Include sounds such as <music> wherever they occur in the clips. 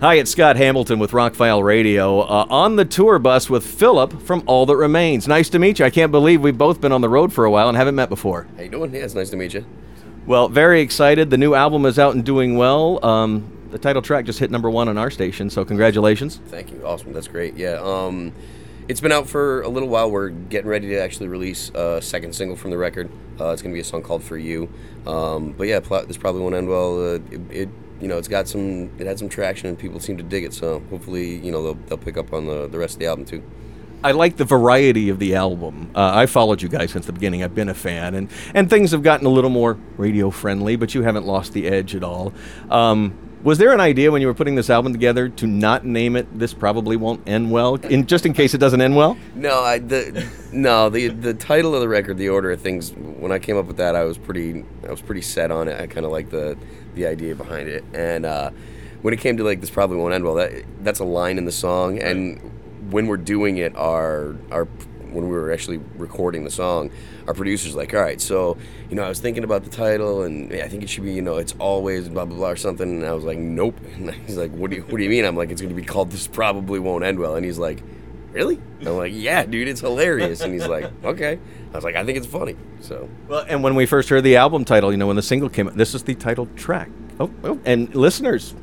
Hi, it's Scott Hamilton with Rockfile Radio uh, on the tour bus with Philip from All That Remains. Nice to meet you. I can't believe we've both been on the road for a while and haven't met before. How you doing? Yeah, it's nice to meet you. Well, very excited. The new album is out and doing well. Um, the title track just hit number one on our station, so congratulations. Thank you. Awesome. That's great. Yeah. Um, it's been out for a little while. We're getting ready to actually release a second single from the record. Uh, it's going to be a song called "For You." Um, but yeah, pl- this probably won't end well. Uh, it, it, you know, it's got some, it had some traction, and people seem to dig it. So hopefully, you know, they'll, they'll pick up on the, the rest of the album too. I like the variety of the album. Uh, I followed you guys since the beginning. I've been a fan, and and things have gotten a little more radio friendly, but you haven't lost the edge at all. Um, was there an idea when you were putting this album together to not name it "This Probably Won't End Well," in just in case it doesn't end well? No, I the no the the title of the record, the order of things. When I came up with that, I was pretty I was pretty set on it. I kind of like the the idea behind it, and uh, when it came to like this probably won't end well, that that's a line in the song, and when we're doing it, our our when we were actually recording the song, our producer's like, all right, so you know, I was thinking about the title, and I think it should be, you know, it's always blah blah blah or something. And I was like, nope. <laughs> And he's like, what do you what do you mean? I'm like, it's gonna be called this probably won't end well. And he's like, really? I'm like, yeah, dude, it's hilarious. And he's like, <laughs> okay. I was like, I think it's funny. So well, and when we first heard the album title, you know, when the single came, out, this is the title track. Oh, oh and listeners,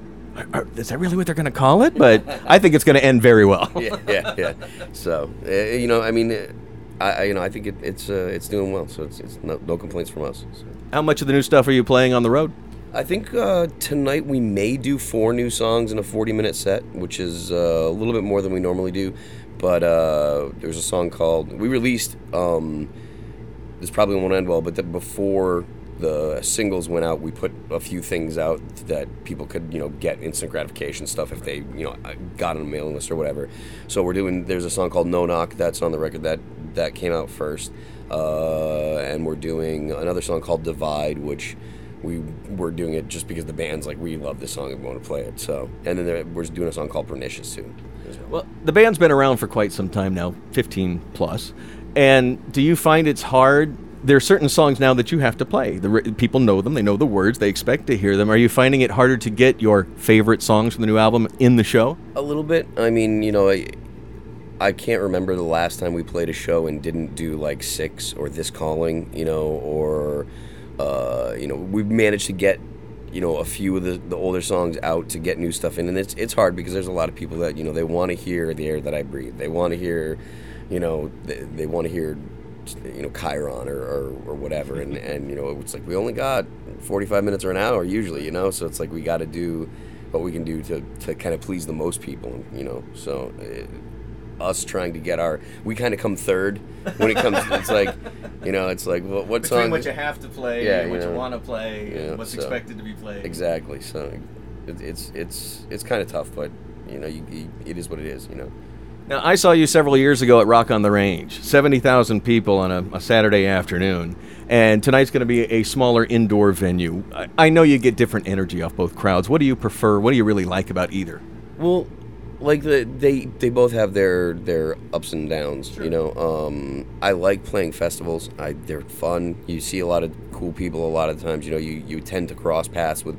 is that really what they're going to call it? But <laughs> I think it's going to end very well. yeah, yeah, yeah. So uh, you know, I mean, uh, I, I, you know I think it, it's uh, it's doing well. So it's, it's no, no complaints from us. So. How much of the new stuff are you playing on the road? I think uh, tonight we may do four new songs in a 40 minute set, which is uh, a little bit more than we normally do. But uh, there's a song called we released. Um, this probably won't end well, but the, before the singles went out, we put a few things out that people could, you know, get instant gratification stuff if they, you know, got on a mailing list or whatever. So we're doing. There's a song called No Knock that's on the record that that came out first, uh, and we're doing another song called Divide, which we were doing it just because the band's like we love this song and we want to play it. So and then there, we're doing a song called Pernicious too. Well, the band's been around for quite some time now, 15 plus. And do you find it's hard there are certain songs now that you have to play. The people know them, they know the words, they expect to hear them. Are you finding it harder to get your favorite songs from the new album in the show? A little bit. I mean, you know, I, I can't remember the last time we played a show and didn't do like six or this calling, you know, or uh, you know, we've managed to get you know a few of the, the older songs out to get new stuff in. And it's it's hard because there's a lot of people that you know they want to hear the air that I breathe. They want to hear you know they, they want to hear you know Chiron or, or, or whatever. And, mm-hmm. and you know it's like we only got 45 minutes or an hour usually you know? So it's like we got to do what we can do to, to kind of please the most people you know? So it, us trying to get our we kind of come third when it comes it's like you know it's like what, what Between song what you have to play yeah, what you, know, you want to play yeah, what's so, expected to be played exactly so it, it's it's it's kind of tough but you know you, you, it is what it is you know now, I saw you several years ago at Rock on the Range, 70,000 people on a, a, Saturday afternoon. And tonight's going to be a smaller indoor venue. I, I, know you get different energy off both crowds. What do you prefer? What do you really like about either? Well, like the, they they both have their their ups and downs. Sure. You know, um, I like playing festivals. I they're fun. You see a lot of cool people. A lot of times, you know, you you tend to cross paths with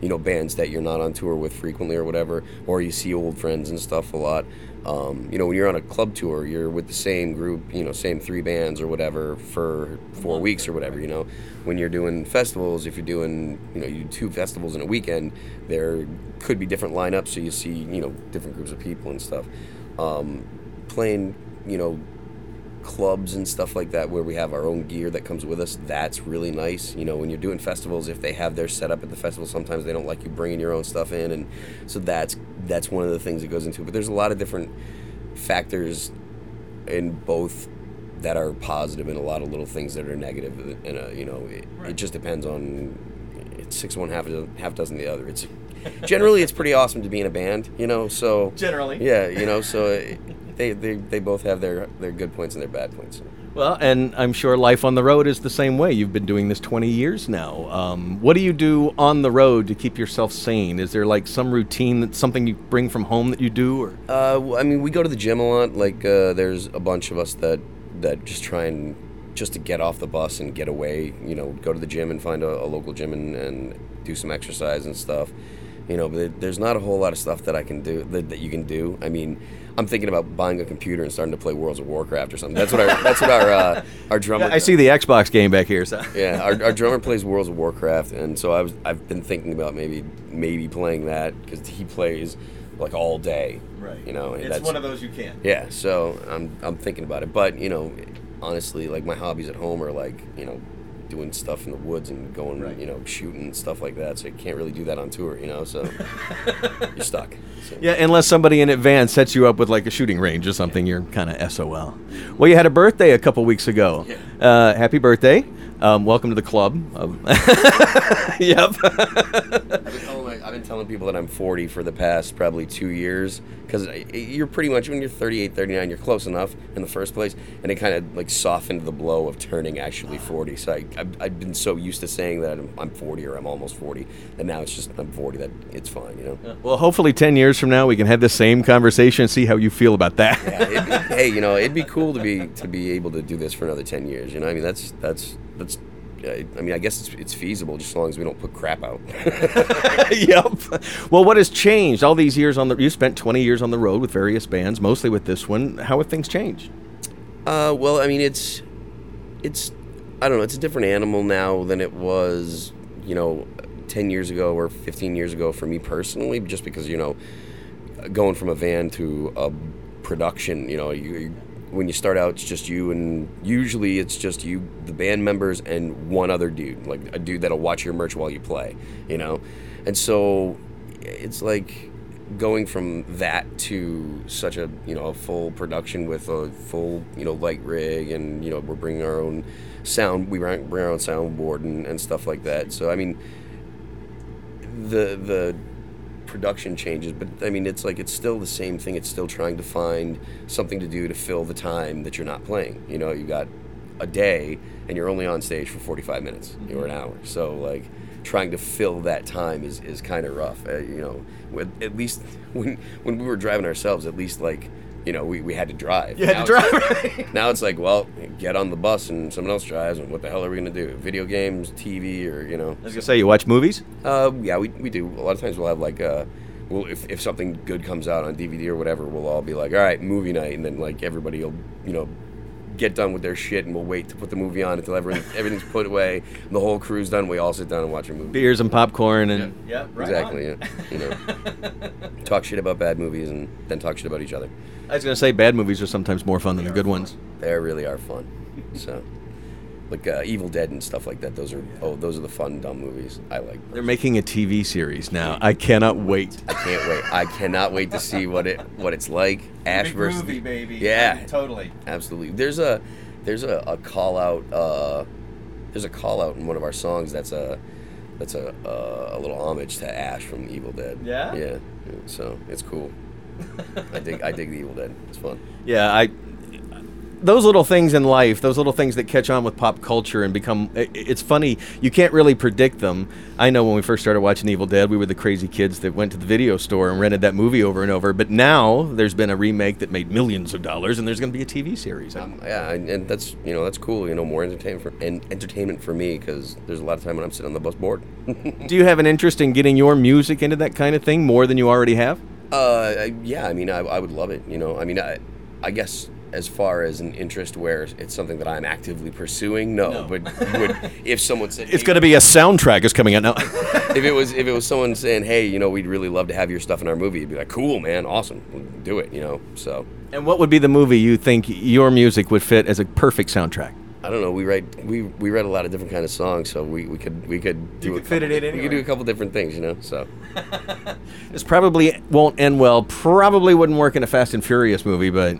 you know bands that you're not on tour with frequently or whatever, or you see old friends and stuff a lot. Um, you know, when you're on a club tour, you're with the same group, you know, same three bands or whatever for four weeks or whatever. You know, when you're doing festivals, if you're doing, you know, you do two festivals in a weekend, there could be different lineups, so you see, you know, different groups of people and stuff. Um, playing, you know, clubs and stuff like that where we have our own gear that comes with us that's really nice. You know when you're doing festivals if they have their setup at the festival sometimes they don't like you bringing your own stuff in and so that's that's one of the things that goes into it. But there's a lot of different factors in both that are positive and a lot of little things that are negative and uh, you know it, right. it, just depends on it's six one half a half dozen the other. It's generally it's pretty awesome to be in a band you know so generally. Yeah you know so it, they, they, they both have their, their good points and their bad points. Well, and I'm sure life on the road is the same way. You've been doing this 20 years now. Um, what do you do on the road to keep yourself sane? Is there like some routine that something you bring from home that you do? Or uh, I mean, we go to the gym a lot. Like, uh, there's a bunch of us that that just try and just to get off the bus and get away. You know, go to the gym and find a, a local gym and, and do some exercise and stuff You know, but there's not a whole lot of stuff that I can do that, that you can do. I mean, I'm thinking about buying a computer and starting to play Worlds of Warcraft or something. That's what our <laughs> that's what our uh, our drummer. I see the Xbox game back here. So. Yeah, our, our drummer plays Worlds of Warcraft, and so I was I've been thinking about maybe maybe playing that because he plays like all day. Right. You know, and that's, those you can. yeah. So I'm I'm thinking about it, but you know, honestly, like my hobbies at home are like you know doing stuff in the woods and going Right. you know shooting and stuff like that. So you can't really do that on tour, you know. So <laughs> you're stuck. So. Yeah, unless somebody in advance sets you up with like a shooting range or something, you're kind of SOL. Well, you had a birthday a couple weeks ago. Yeah. Uh, happy birthday. Um, welcome to the club. Um, <laughs> yep. I've been, telling my, I've been telling people that I'm 40 for the past probably two years because you're pretty much when you're 38, 39, you're close enough in the first place, and it kind of like softened the blow of turning actually 40. So I, I've, I've been so used to saying that I'm, I'm 40 or I'm almost 40, and now it's just I'm 40 that it's fine, you know. Well, hopefully 10 years from now, we can have the same conversation and see how you feel about that. Yeah, be, <laughs> hey, you know, it'd be cool to be to be able to do this for another 10 years. You know, I mean, that's that's that's. I mean, I guess it's, it's feasible just as long as we don't put crap out. <laughs> <laughs> yep. Well, what has changed all these years on the? You spent 20 years on the road with various bands, mostly with this one. How have things changed? Uh, well, I mean, it's, it's, I don't know, it's a different animal now than it was, you know, 10 years ago or 15 years ago for me personally, just because, you know, going from a van to a production, you know, you, you when you start out, it's just you, and usually it's just you, the band members, and one other dude, like a dude that'll watch your merch while you play, you know? And so it's like going from that to such a you know a full production with a full you know light rig and you know we're bringing our own sound we bring our own soundboard and, and stuff like that so i mean the the production changes but i mean it's like it's still the same thing. It's still trying to find something to do to fill the time that you're not playing. You know you got a day and you're only on stage for 45 minutes or an hour. So like trying to fill that time is, is kind of rough. Uh, you know with, at least <laughs> when when we were driving ourselves at least like you know we, we had to drive You had Now to it's- drive, right? <laughs> now it's like well get on the bus and someone else drives and what the hell are we going to do video games tv or you know I was gonna say, you watch movies? uh, yeah, we, we do. A lot of times we'll have like, uh, we'll, if, if something good comes out on DVD or whatever, we'll all be like, all right, movie night. And then like everybody will, you know, get done with their shit and we'll wait to put the movie on until everything, <laughs> everything's put away and the whole crew's done. We all sit down and watch a movie. Beers and popcorn and yeah, exactly. Yeah. You know, <laughs> talk shit about bad movies and then talk shit about each other. I was gonna say, bad movies are sometimes more fun than the good ones. They really are fun. So, like uh, Evil Dead and stuff like that. Those are oh, those are the fun dumb movies I like. They're making a TV series now. I cannot wait. I can't wait. I cannot wait to see what it what it's like. Ash versus movie, the, baby. Yeah, totally. absolutely. There's a there's a, a call out. Uh, there's a call out in one of our songs that's a that's a uh, a little homage to Ash from Evil Dead. Yeah? Yeah. So it's cool. I dig I dig the Evil Dead. It's fun. Yeah, I. Those little things in life, those little things that catch on with pop culture and become. It's funny, you can't really predict them. I know when we first started watching Evil Dead, we were the crazy kids that went to the video store and rented that movie over and over. But now there's been a remake that made millions of dollars, and there's going to be a TV series. Um, yeah, and, and that's you know that's cool. You know, more entertainment for and entertainment for me because there's a lot of time when I'm sitting on the bus bored. <laughs> Do you have an interest in getting your music into that kind of thing more than you already have? Uh, yeah, I mean, I, I would love it. You know, I mean, I, I guess as far as an interest where it's something that I'm actively pursuing, no. But would <laughs> if someone said It's going to be a soundtrack is coming out now. <laughs> if it was if it was someone saying, hey, you know, we'd really love to have your stuff in our movie, you'd be like, cool, man, awesome, we'll do it. You know, so and what would be the movie you think your music would fit as a perfect soundtrack? I don't know. We write we we read a lot of different kind of songs, so we, we could we could do You a could fit couple- it in We could do a couple different things, you know. So <laughs> This probably won't end well. Probably wouldn't work in a Fast and Furious movie, but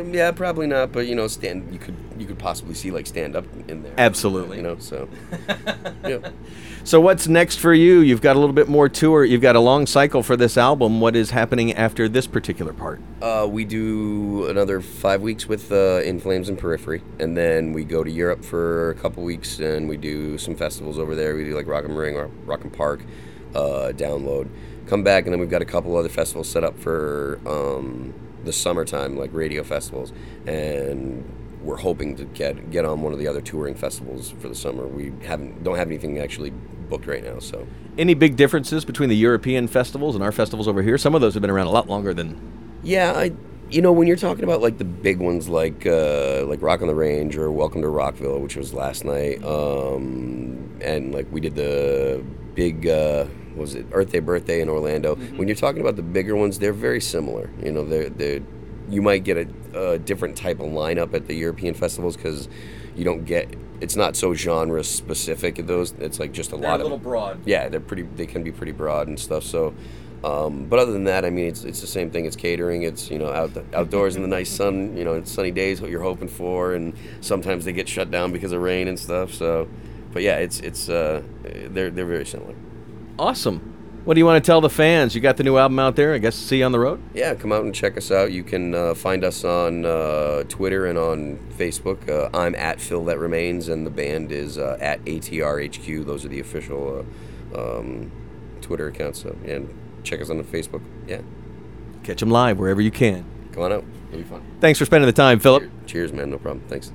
um, yeah, probably not. But you know, stand you could you could possibly see like stand up in there. Absolutely. You know, so <laughs> yeah. so what's next for you? You've got a little bit more tour. You've got a long cycle for this album. What is happening after this particular part? Uh, we do another five weeks with uh, In Flames and Periphery, and then we go to Europe for a couple weeks, and we do some festivals over there. We do like Rock am Ring or Rock im Park, uh, Download. Come back, and then we've got a couple other festivals set up for um, the summertime, like radio festivals, and we're hoping to get get on one of the other touring festivals for the summer. We haven't don't have anything actually booked right now. So Any big differences between the European festivals and our festivals over here? Some of those have been around a lot longer than. yeah, I you know when you're talking about like the big ones like uh, like Rock on the Range or Welcome to Rockville, which was last night, um, and like we did the big. Uh, what was it Earth Day birthday in Orlando? When you're talking about the bigger ones, they're very similar. You know, they're they you might get a, a different type of lineup at the European festivals because you don't get it's not so genre specific at those. It's like just a lot of broad. yeah, they're pretty. They can be pretty broad and stuff. So, um, but other than that, I mean, it's it's the same thing. It's catering. It's you know out outdoors in the nice sun. You know, it's sunny days. What you're hoping for, and sometimes they get shut down because of rain and stuff. So, but yeah, it's it's uh, they're they're very similar. Awesome. What do you want to tell the fans? You got the new album out there. I guess see you on the road. Yeah, come out and check us out. You can uh, find us on uh, Twitter and on Facebook. Uh, I'm at Phil That Remains, and the band is uh, at ATRHQ. Those are the official uh, um, Twitter accounts. So, and check us on the Facebook. Yeah, Catch them live wherever you can. come on out. It'll be fun. Thanks for spending the time, Philip. Cheers, man. No problem. Thanks.